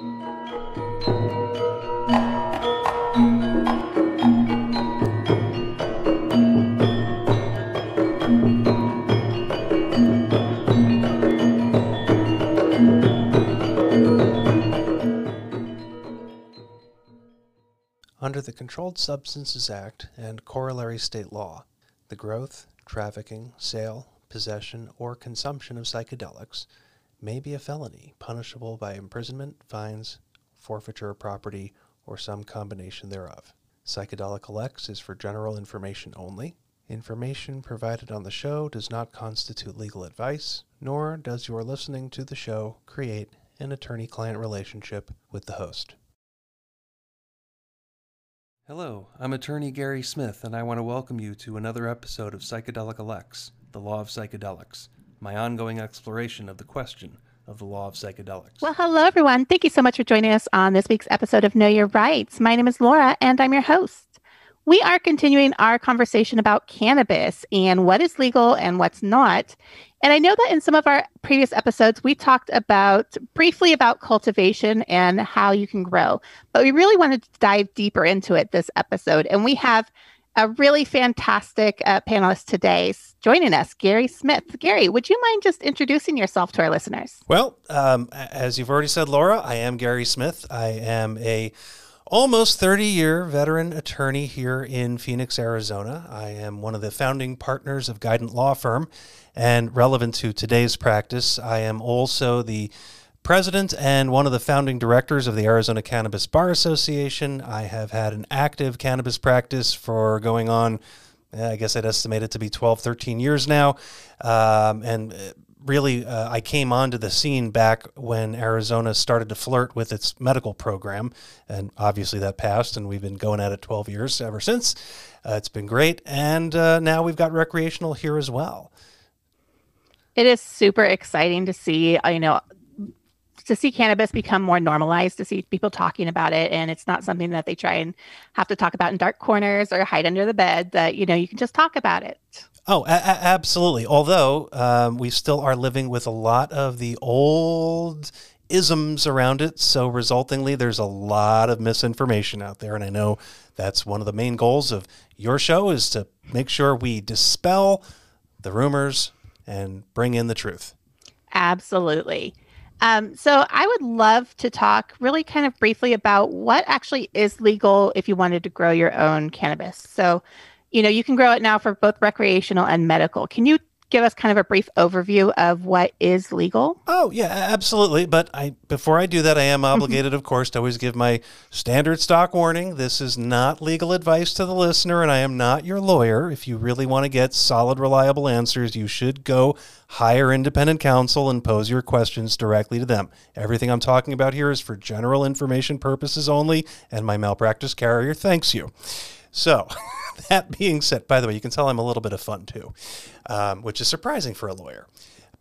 Under the Controlled Substances Act and corollary state law, the growth, trafficking, sale, possession, or consumption of psychedelics may be a felony punishable by imprisonment, fines, forfeiture of property, or some combination thereof. Psychedelic X is for general information only. Information provided on the show does not constitute legal advice, nor does your listening to the show create an attorney client relationship with the host. Hello, I'm attorney Gary Smith, and I want to welcome you to another episode of Psychedelic X, the Law of Psychedelics, my ongoing exploration of the question of the law of psychedelics. Well, hello, everyone. Thank you so much for joining us on this week's episode of Know Your Rights. My name is Laura, and I'm your host. We are continuing our conversation about cannabis and what is legal and what's not. And I know that in some of our previous episodes, we talked about briefly about cultivation and how you can grow, but we really wanted to dive deeper into it this episode. And we have a really fantastic uh, panelist today joining us, Gary Smith. Gary, would you mind just introducing yourself to our listeners? Well, um, as you've already said, Laura, I am Gary Smith. I am a almost 30 year veteran attorney here in Phoenix, Arizona. I am one of the founding partners of Guidant Law Firm. And relevant to today's practice, I am also the president and one of the founding directors of the Arizona Cannabis Bar Association. I have had an active cannabis practice for going on, I guess I'd estimate it to be 12, 13 years now. Um, and uh, really, uh, I came onto the scene back when Arizona started to flirt with its medical program. And obviously that passed, and we've been going at it 12 years ever since. Uh, it's been great. And uh, now we've got recreational here as well. It is super exciting to see, you know, to see cannabis become more normalized, to see people talking about it, and it's not something that they try and have to talk about in dark corners or hide under the bed. That you know you can just talk about it. Oh, a- a- absolutely. Although um, we still are living with a lot of the old isms around it, so resultingly, there's a lot of misinformation out there, and I know that's one of the main goals of your show is to make sure we dispel the rumors and bring in the truth. Absolutely. Um, so I would love to talk really kind of briefly about what actually is legal if you wanted to grow your own cannabis. So you know, you can grow it now for both recreational and medical. Can you give us kind of a brief overview of what is legal? Oh, yeah, absolutely. But I before I do that, I am mm-hmm. obligated, of course, to always give my standard stock warning. This is not legal advice to the listener, and I am not your lawyer. If you really want to get solid, reliable answers, you should go hire independent counsel and pose your questions directly to them. Everything I'm talking about here is for general information purposes only, and my malpractice carrier thanks you. So, that being said, by the way, you can tell I'm a little bit of fun too, um, which is surprising for a lawyer.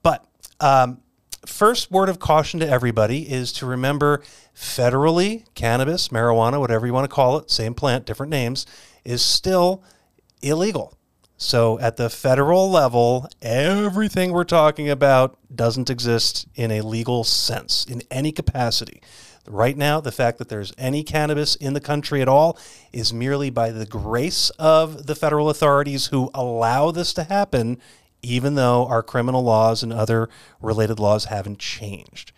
But um, first word of caution to everybody is to remember federally, cannabis, marijuana, whatever you want to call it, same plant, different names, is still illegal. So at the federal level, everything we're talking about doesn't exist in a legal sense in any capacity. Right now, the fact that there's any cannabis in the country at all is merely by the grace of the federal authorities who allow this to happen, even though our criminal laws and other related laws haven't changed.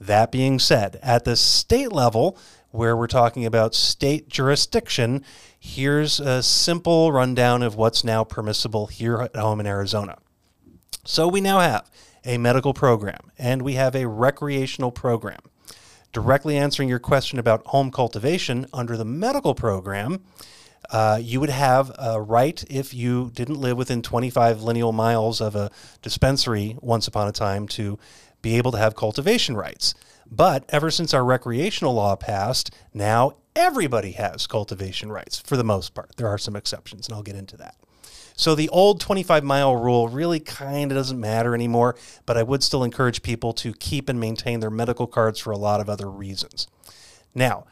That being said, at the state level, where we're talking about state jurisdiction, here's a simple rundown of what's now permissible here at home in Arizona. So we now have a medical program and we have a recreational program directly answering your question about home cultivation under the medical program, uh, you would have a right if you didn't live within 25 lineal miles of a dispensary once upon a time to be able to have cultivation rights. But ever since our recreational law passed, now everybody has cultivation rights for the most part. There are some exceptions, and I'll get into that. So the old 25 mile rule really kind of doesn't matter anymore, but I would still encourage people to keep and maintain their medical cards for a lot of other reasons. Now,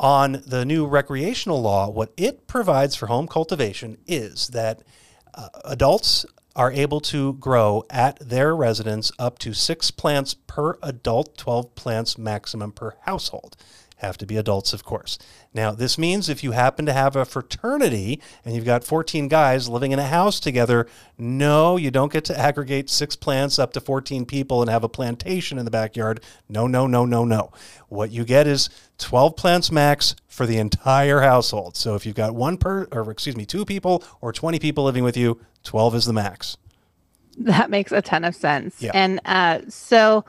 on the new recreational law, what it provides for home cultivation is that uh, adults are able to grow at their residence up to six plants per adult, 12 plants maximum per household have to be adults, of course. Now, this means if you happen to have a fraternity and you've got 14 guys living in a house together, no, you don't get to aggregate six plants up to 14 people and have a plantation in the backyard. No, no, no, no, no. What you get is 12 plants max for the entire household. So if you've got one per, or excuse me, two people or 20 people living with you, 12 is the max. That makes a ton of sense. Yeah. And uh, so,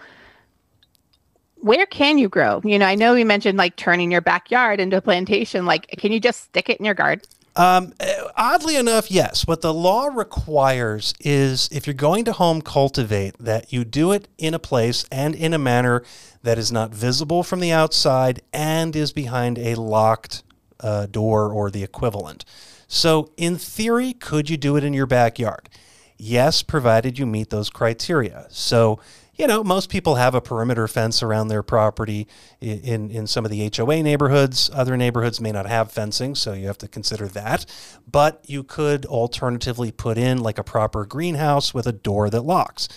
where can you grow? You know, I know you mentioned like turning your backyard into a plantation. Like, can you just stick it in your garden? Um, oddly enough, yes. What the law requires is if you're going to home cultivate, that you do it in a place and in a manner that is not visible from the outside and is behind a locked uh, door or the equivalent. So, in theory, could you do it in your backyard? Yes, provided you meet those criteria. So, you know, most people have a perimeter fence around their property in, in some of the HOA neighborhoods. Other neighborhoods may not have fencing, so you have to consider that. But you could alternatively put in like a proper greenhouse with a door that locks.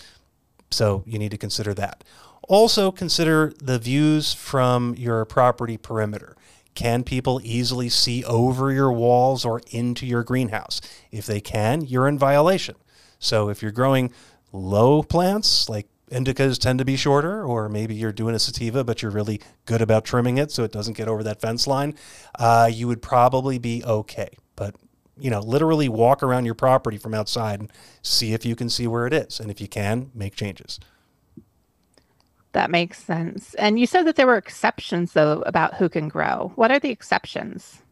So you need to consider that. Also, consider the views from your property perimeter. Can people easily see over your walls or into your greenhouse? If they can, you're in violation. So if you're growing low plants like indicas tend to be shorter, or maybe you're doing a sativa, but you're really good about trimming it so it doesn't get over that fence line, uh, you would probably be okay. But you know, literally walk around your property from outside and see if you can see where it is, and if you can, make changes. That makes sense. And you said that there were exceptions, though, about who can grow. What are the exceptions?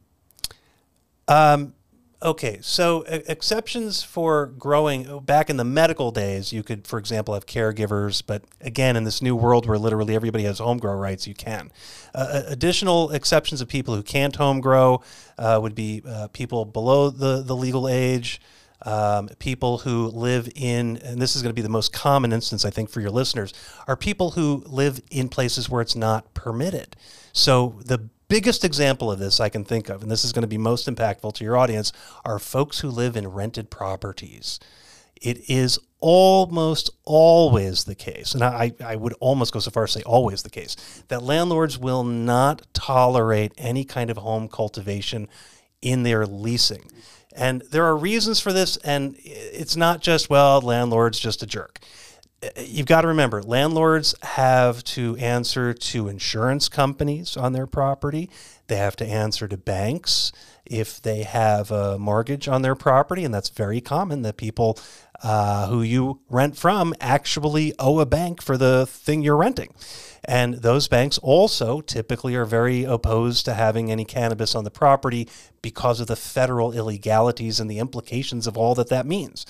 Um, Okay, so exceptions for growing uh, back in the medical days, you could, for example, have caregivers, but again, in this new world where literally everybody has home grow rights, you can. Uh, additional exceptions of people who can't home grow uh, would be uh, people below the, the legal age, um, people who live in, and this is going to be the most common instance, I think, for your listeners, are people who live in places where it's not permitted. So the biggest example of this I can think of, and this is going to be most impactful to your audience, are folks who live in rented properties. It is almost always the case, and I, I would almost go so far as to say always the case, that landlords will not tolerate any kind of home cultivation in their leasing. And there are reasons for this, and it's not just, well, landlord's just a jerk you've got to remember landlords have to answer to insurance companies on their property. They have to answer to banks if they have a mortgage on their property. And that's very common that people uh, who you rent from actually owe a bank for the thing you're renting. And those banks also typically are very opposed to having any cannabis on the property because of the federal illegalities and the implications of all that that means.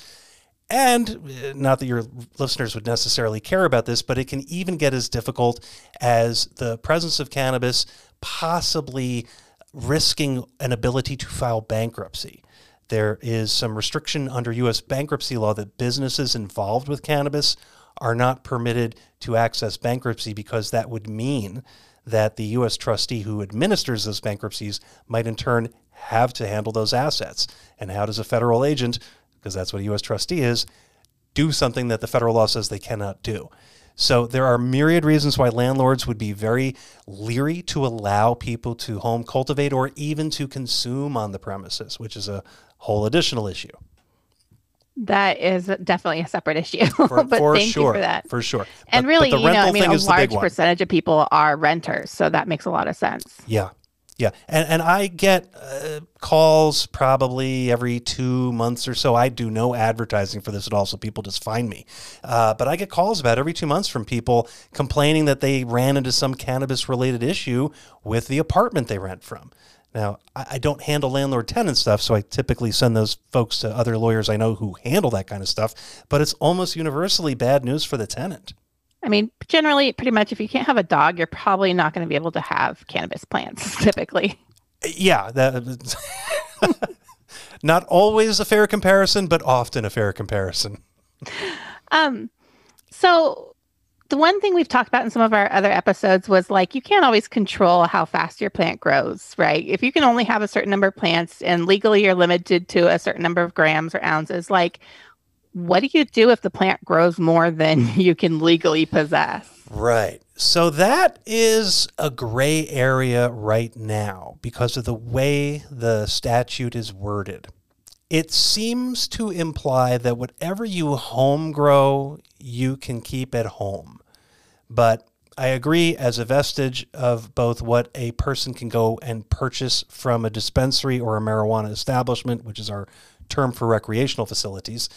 And uh, not that your listeners would necessarily care about this, but it can even get as difficult as the presence of cannabis possibly risking an ability to file bankruptcy. There is some restriction under U.S. bankruptcy law that businesses involved with cannabis are not permitted to access bankruptcy because that would mean that the U.S. trustee who administers those bankruptcies might in turn have to handle those assets. And how does a federal agent because that's what a U.S. trustee is, do something that the federal law says they cannot do. So there are myriad reasons why landlords would be very leery to allow people to home cultivate or even to consume on the premises, which is a whole additional issue. That is definitely a separate issue. For, but for thank sure, you for that. For sure. And but, really, but you know, I mean, a large percentage of people are renters, so that makes a lot of sense. Yeah. Yeah, and and I get uh, calls probably every two months or so. I do no advertising for this at all, so people just find me. Uh, but I get calls about every two months from people complaining that they ran into some cannabis related issue with the apartment they rent from. Now, I, I don't handle landlord tenant stuff, so I typically send those folks to other lawyers I know who handle that kind of stuff. But it's almost universally bad news for the tenant. I mean, generally, pretty much, if you can't have a dog, you're probably not going to be able to have cannabis plants. Typically, yeah, that, not always a fair comparison, but often a fair comparison. Um, so the one thing we've talked about in some of our other episodes was like you can't always control how fast your plant grows, right? If you can only have a certain number of plants and legally you're limited to a certain number of grams or ounces, like what do you do if the plant grows more than you can legally possess? Right. So that is a gray area right now because of the way the statute is worded. It seems to imply that whatever you home grow, you can keep at home. But I agree, as a vestige of both what a person can go and purchase from a dispensary or a marijuana establishment, which is our term for recreational facilities,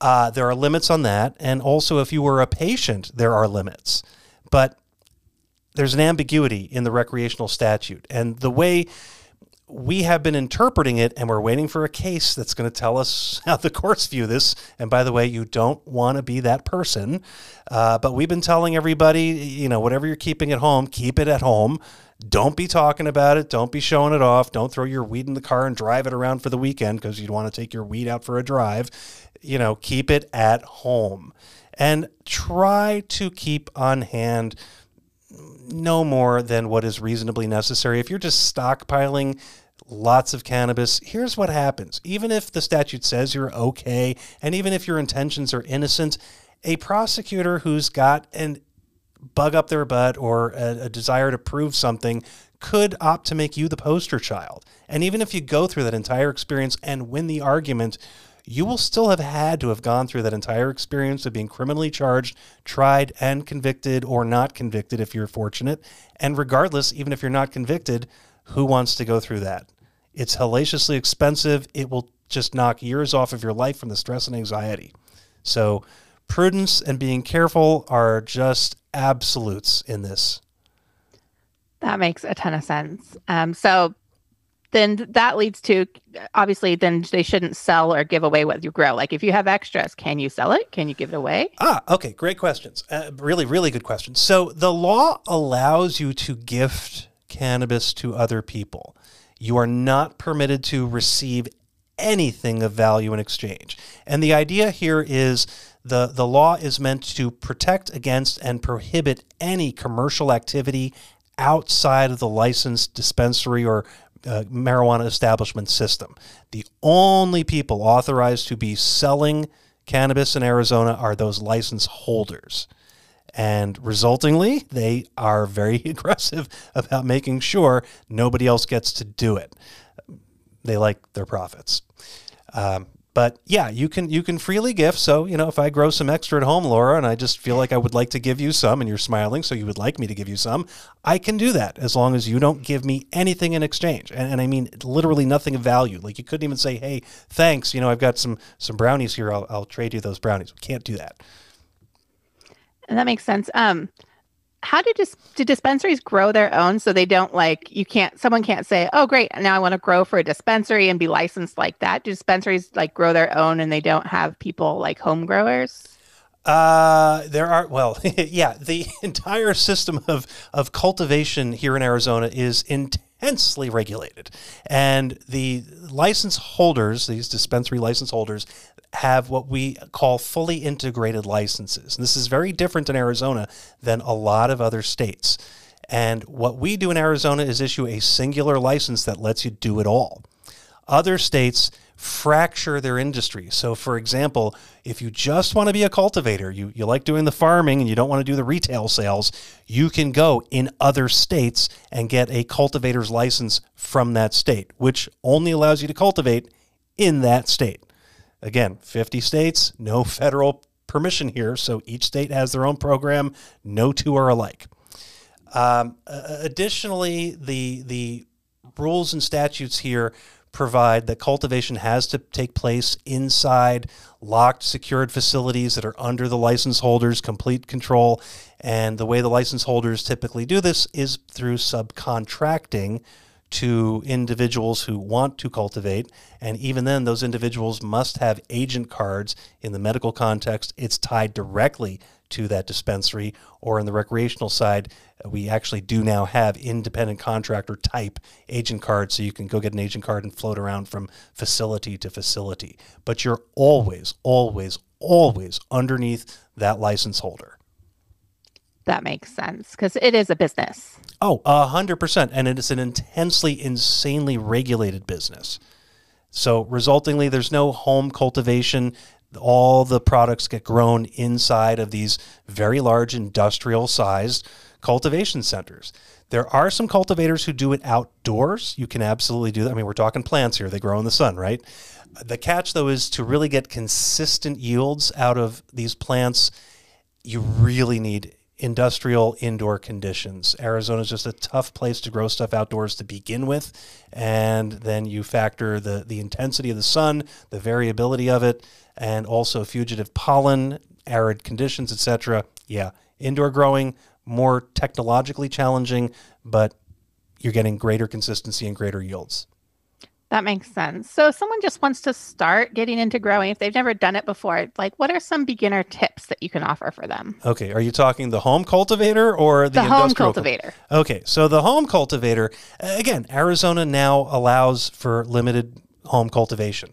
uh, there are limits on that. And also, if you were a patient, there are limits. But there's an ambiguity in the recreational statute. And the way we have been interpreting it, and we're waiting for a case that's going to tell us how the courts view this. And by the way, you don't want to be that person. Uh, but we've been telling everybody, you know, whatever you're keeping at home, keep it at home. Don't be talking about it. Don't be showing it off. Don't throw your weed in the car and drive it around for the weekend because you'd want to take your weed out for a drive. You know, keep it at home and try to keep on hand no more than what is reasonably necessary. If you're just stockpiling lots of cannabis, here's what happens. Even if the statute says you're okay, and even if your intentions are innocent, a prosecutor who's got an bug up their butt or a, a, desire to prove something could opt to make you the poster child. And even if you go through that entire experience and win the argument, you will still have had to have gone through that entire experience of being criminally charged, tried, and convicted or not convicted if you're fortunate. And regardless, even if you're not convicted, who wants to go through that? It's hellaciously expensive. It will just knock years off of your life from the stress and anxiety. So, prudence and being careful are just absolutes in this. That makes a ton of sense. Um, so, then that leads to obviously then they shouldn't sell or give away what you grow. Like if you have extras can you sell it? Can you give it away? Ah okay great questions. Uh, really really good questions. So the law allows you to gift cannabis to other people. You are not permitted to receive anything of value in exchange. And the idea here is the, the law is meant to protect against and prohibit any commercial activity outside of the licensed dispensary or uh, marijuana establishment system. The only people authorized to be selling cannabis in Arizona are those license holders. And resultingly, they are very aggressive about making sure nobody else gets to do it. They like their profits. Um, but yeah, you can you can freely gift. So you know, if I grow some extra at home, Laura, and I just feel like I would like to give you some, and you're smiling, so you would like me to give you some, I can do that as long as you don't give me anything in exchange, and, and I mean literally nothing of value. Like you couldn't even say, "Hey, thanks," you know, I've got some some brownies here. I'll, I'll trade you those brownies. We can't do that. And that makes sense. Um, how do dis- do dispensaries grow their own so they don't like you can't someone can't say oh great now i want to grow for a dispensary and be licensed like that do dispensaries like grow their own and they don't have people like home growers uh, there are well, yeah. The entire system of of cultivation here in Arizona is intensely regulated, and the license holders, these dispensary license holders, have what we call fully integrated licenses. And this is very different in Arizona than a lot of other states. And what we do in Arizona is issue a singular license that lets you do it all. Other states fracture their industry. So, for example, if you just want to be a cultivator, you, you like doing the farming and you don't want to do the retail sales, you can go in other states and get a cultivator's license from that state, which only allows you to cultivate in that state. Again, 50 states, no federal permission here, so each state has their own program. No two are alike. Um, additionally, the the rules and statutes here provide that cultivation has to take place inside locked, secured facilities that are under the license holder's complete control. And the way the license holders typically do this is through subcontracting to individuals who want to cultivate. And even then, those individuals must have agent cards. In the medical context, it's tied directly to that dispensary. Or in the recreational side, we actually do now have independent contractor type agent cards. So you can go get an agent card and float around from facility to facility. But you're always, always, always underneath that license holder. That makes sense because it is a business. Oh, a hundred percent, and it is an intensely, insanely regulated business. So, resultingly, there's no home cultivation. All the products get grown inside of these very large industrial sized cultivation centers. There are some cultivators who do it outdoors. You can absolutely do that. I mean, we're talking plants here, they grow in the sun, right? The catch, though, is to really get consistent yields out of these plants, you really need industrial indoor conditions. Arizona is just a tough place to grow stuff outdoors to begin with, and then you factor the the intensity of the sun, the variability of it, and also fugitive pollen, arid conditions, etc. Yeah, indoor growing more technologically challenging, but you're getting greater consistency and greater yields. That makes sense. So, if someone just wants to start getting into growing, if they've never done it before, like what are some beginner tips that you can offer for them? Okay, are you talking the home cultivator or the, the home cultivator? okay, so the home cultivator, again, Arizona now allows for limited home cultivation.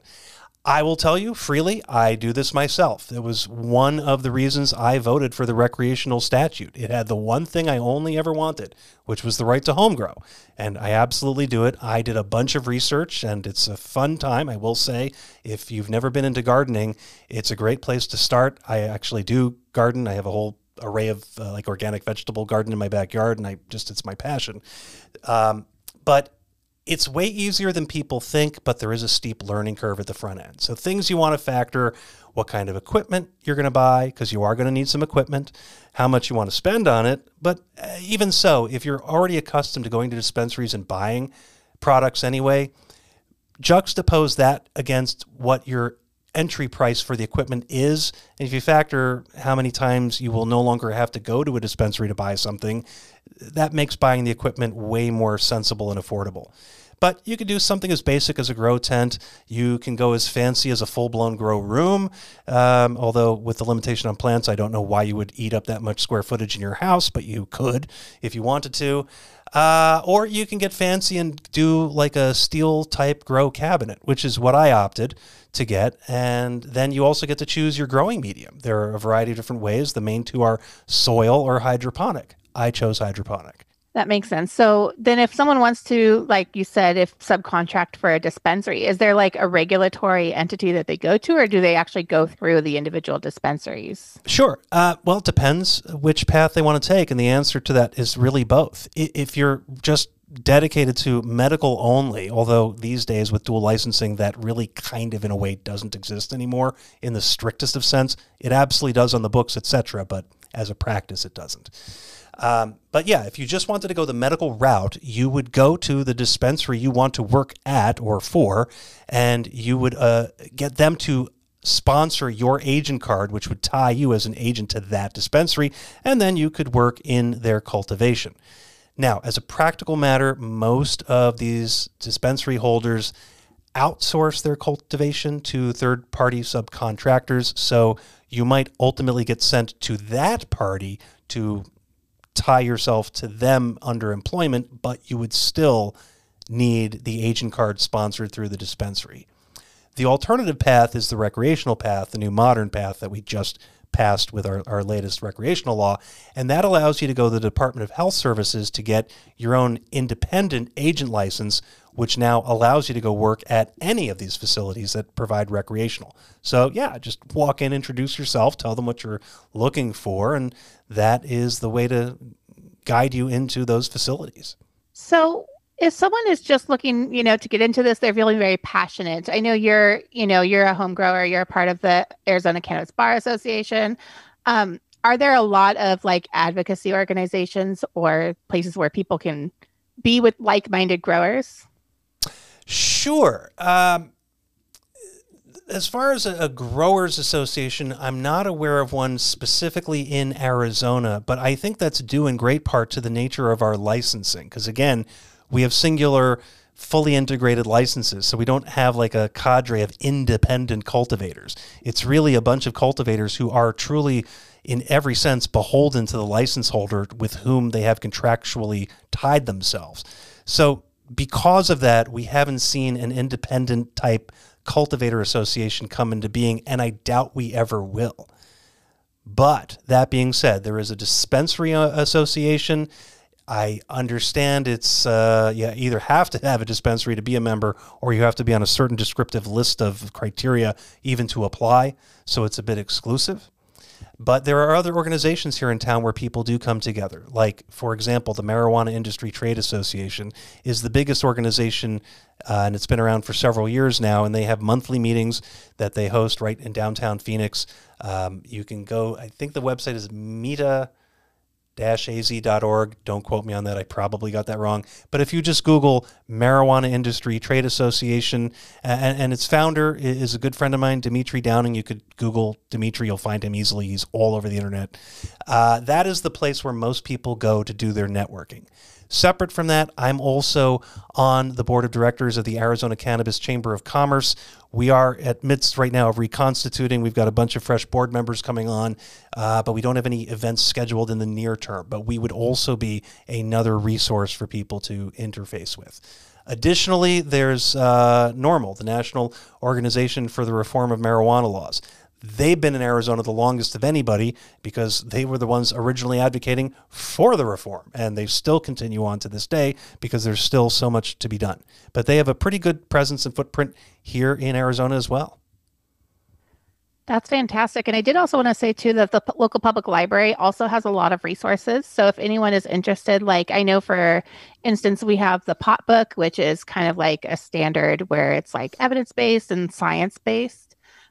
I will tell you freely, I do this myself. It was one of the reasons I voted for the recreational statute. It had the one thing I only ever wanted, which was the right to home grow. And I absolutely do it. I did a bunch of research and it's a fun time. I will say, if you've never been into gardening, it's a great place to start. I actually do garden. I have a whole array of uh, like organic vegetable garden in my backyard and I just, it's my passion. Um, but it's way easier than people think, but there is a steep learning curve at the front end. So, things you want to factor what kind of equipment you're going to buy, because you are going to need some equipment, how much you want to spend on it. But uh, even so, if you're already accustomed to going to dispensaries and buying products anyway, juxtapose that against what your entry price for the equipment is. And if you factor how many times you will no longer have to go to a dispensary to buy something, that makes buying the equipment way more sensible and affordable. But you can do something as basic as a grow tent. You can go as fancy as a full blown grow room. Um, although, with the limitation on plants, I don't know why you would eat up that much square footage in your house, but you could if you wanted to. Uh, or you can get fancy and do like a steel type grow cabinet, which is what I opted to get. And then you also get to choose your growing medium. There are a variety of different ways. The main two are soil or hydroponic. I chose hydroponic. That makes sense. So then if someone wants to, like you said, if subcontract for a dispensary, is there like a regulatory entity that they go to or do they actually go through the individual dispensaries? Sure. Uh, well, it depends which path they want to take. And the answer to that is really both. If you're just dedicated to medical only, although these days with dual licensing, that really kind of in a way doesn't exist anymore in the strictest of sense. It absolutely does on the books, etc., but as a practice, it doesn't. Um, but yeah, if you just wanted to go the medical route, you would go to the dispensary you want to work at or for, and you would uh, get them to sponsor your agent card, which would tie you as an agent to that dispensary, and then you could work in their cultivation. Now, as a practical matter, most of these dispensary holders outsource their cultivation to third party subcontractors. So you might ultimately get sent to that party to tie yourself to them under employment, but you would still need the agent card sponsored through the dispensary. The alternative path is the recreational path, the new modern path that we just passed with our, our latest recreational law. And that allows you to go to the Department of Health Services to get your own independent agent license, which now allows you to go work at any of these facilities that provide recreational. So, yeah, just walk in, introduce yourself, tell them what you're looking for, and that is the way to guide you into those facilities. So, if someone is just looking, you know, to get into this, they're feeling very passionate. I know you're, you know, you're a home grower, you're a part of the Arizona Cannabis Bar Association. Um, are there a lot of like advocacy organizations or places where people can be with like-minded growers? Sure. Um, as far as a, a, growers association, I'm not aware of one specifically in Arizona, but I think that's due in great part to the nature of our licensing. Because again, we have singular, fully integrated licenses. So we don't have like a cadre of independent cultivators. It's really a bunch of cultivators who are truly, in every sense, beholden to the license holder with whom they have contractually tied themselves. So because of that, we haven't seen an independent type cultivator association come into being, and I doubt we ever will. But that being said, there is a dispensary uh, association I understand it's uh, either have to have a dispensary to be a member, or you have to be on a certain descriptive list of criteria even to apply. So it's a bit exclusive. But there are other organizations here in town where people do come together. Like, for example, the Marijuana Industry Trade Association is the biggest organization, uh, and it's been around for several years now. And they have monthly meetings that they host right in downtown Phoenix. Um, you can go, I think the website is MITA az.org. Don't quote me on that. I probably got that wrong. But if you just Google Marijuana Industry Trade Association, and, and, its founder is a good friend of mine, Demitri Downing. You could Google Demitri, you'll find him easily. He's all over the internet. Uh, that is the place where most people go to do their networking. Separate from that, I'm also on the board of directors of the Arizona Cannabis Chamber of Commerce. We are at midst right now of reconstituting. We've got a bunch of fresh board members coming on, uh, but we don't have any events scheduled in the near term. But we would also be another resource for people to interface with. Additionally, there's uh, NORML, the National Organization for the Reform of Marijuana Laws. They've been in Arizona the longest of anybody because they were the ones originally advocating for the reform. And they still continue on to this day because there's still so much to be done. But they have a pretty good presence and footprint here in Arizona as well. That's fantastic. And I did also want to say, too, that the local public library also has a lot of resources. So if anyone is interested, like I know, for instance, we have the pot book, which is kind of like a standard where it's like evidence based and science based.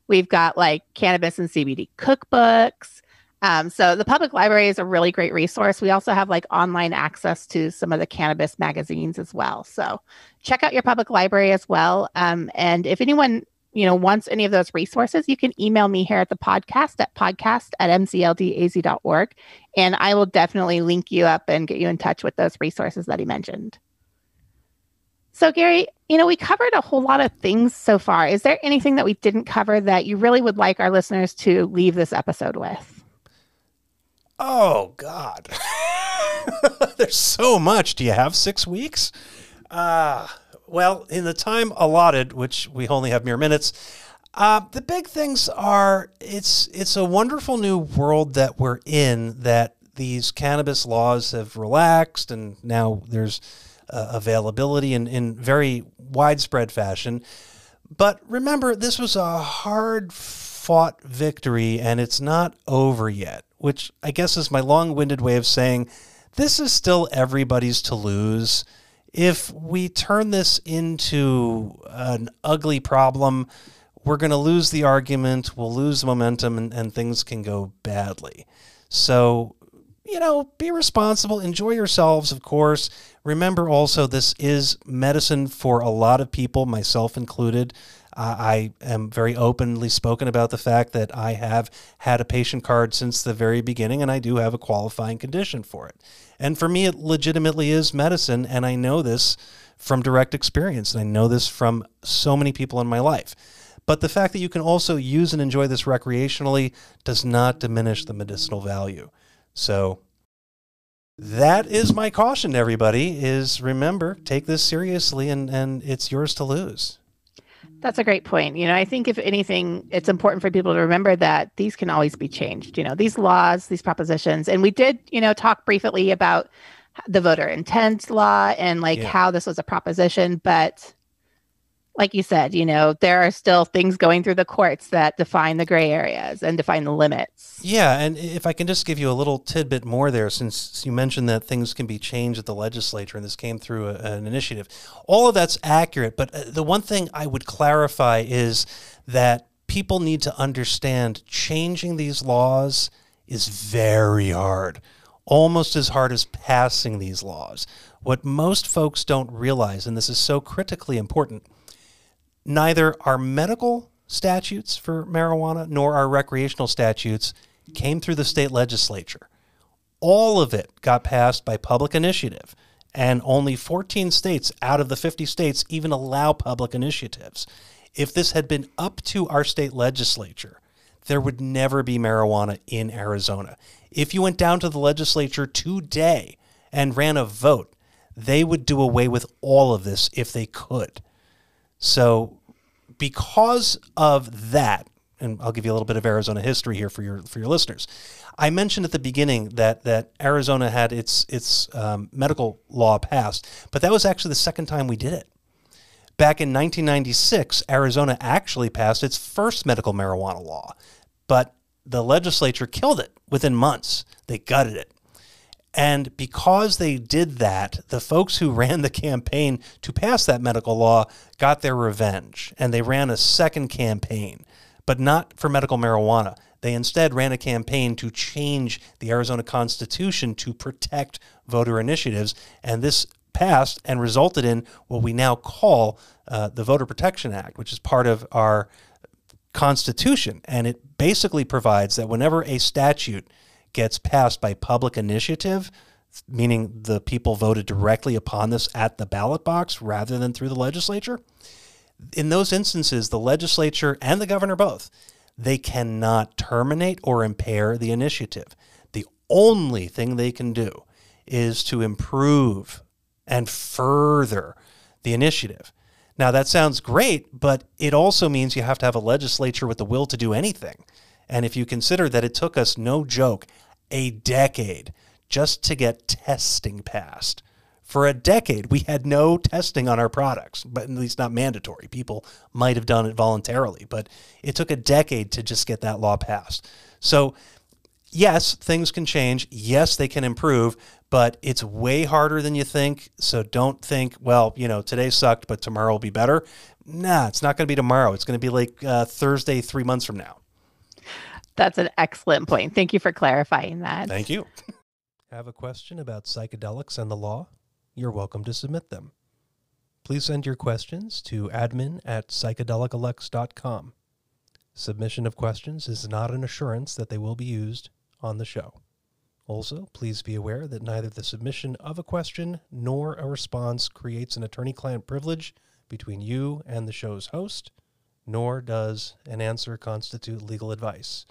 We've got like cannabis and CBD cookbooks. Um, so the public library is a really great resource. We also have like online access to some of the cannabis magazines as well. So check out your public library as well. Um, and if anyone you know wants any of those resources, you can email me here at the podcast at podcast at mcldaz.org, and I will definitely link you up and get you in touch with those resources that he mentioned. So, Gary, you know, we covered a whole lot of things so far. Is there anything that we didn't cover that you really would like our listeners to leave this episode with? Oh, God. There's so much. Do you have six weeks? Uh, well, in the time allotted, which we only have mere minutes, uh, the big things are it's it's a wonderful new world that we're in that these cannabis laws have relaxed and now there's uh, availability in, in very widespread fashion. But remember, this was a hard fought victory and it's not over yet, which I guess is my long winded way of saying this is still everybody's to lose. If we turn this into an ugly problem, we're going to lose the argument, we'll lose momentum, and, and things can go badly. So, you know, be responsible, enjoy yourselves, of course. Remember also, this is medicine for a lot of people, myself included. Uh, I am very openly spoken about the fact that I have had a patient card since the very beginning, and I do have a qualifying condition for it. And for me, it legitimately is medicine, and I know this from direct experience, and I know this from so many people in my life. But the fact that you can also use and enjoy this recreationally does not diminish the medicinal value. So that is my caution to everybody is remember take this seriously and and it's yours to lose. That's a great point. You know i think if anything it's important for people to remember that these can always be changed you know these laws these propositions. And we did you know talk briefly about the voter intent law and like yeah. how this was a proposition but like you said, you know, there are still things going through the courts that define the gray areas and define the limits. Yeah, and if I can just give you a little tidbit more there, since you mentioned that things can be changed at the legislature and this came through a, an initiative, all of that's accurate. But uh, the one thing I would clarify is that people need to understand changing these laws is very hard, almost as hard as passing these laws. What most folks don't realize, and this is so critically important, neither our medical statutes for marijuana nor our recreational statutes came through the state legislature. All of it got passed by public initiative, and only 14 states out of the 50 states even allow public initiatives. If this had been up to our state legislature, there would never be marijuana in Arizona. If you went down to the legislature today and ran a vote, they would do away with all of this if they could. So, because of that, and I'll give you a little bit of Arizona history here for your for your listeners. I mentioned at the beginning that that Arizona had its its um, medical law passed, but that was actually the second time we did it. Back in 1996, Arizona actually passed its first medical marijuana law, but the legislature killed it within months. They gutted it. And because they did that, the folks who ran the campaign to pass that medical law got their revenge and they ran a second campaign, but not for medical marijuana. They instead ran a campaign to change the Arizona Constitution to protect voter initiatives. And this passed and resulted in what we now call uh, the Voter Protection Act, which is part of our Constitution. And it basically provides that whenever a statute gets passed by public initiative, meaning the people voted directly upon this at the ballot box rather than through the legislature, in those instances, the legislature and the governor both, they cannot terminate or impair the initiative. The only thing they can do is to improve and further the initiative. Now, that sounds great, but it also means you have to have a legislature with the will to do anything. And if you consider that it took us, no joke, a decade just to get testing passed. For a decade, we had no testing on our products, but at least not mandatory. People might have done it voluntarily, but it took a decade to just get that law passed. So, yes, things can change. Yes, they can improve, but it's way harder than you think. So don't think, well, you know, today sucked, but tomorrow will be better. Nah, it's not going to be tomorrow. It's going to be like uh, Thursday, three months from now. That's an excellent point. Thank you for clarifying that. Thank you. Have a question about psychedelics and the law? You're welcome to submit them. Please send your questions to admin at psychedelicalex.com. Submission of questions is not an assurance that they will be used on the show. Also, please be aware that neither the submission of a question nor a response creates an attorney client privilege between you and the show's host, nor does an answer constitute legal advice.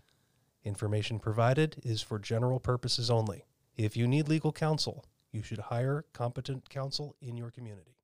Information provided is for general purposes only. If you need legal counsel, you should hire competent counsel in your community.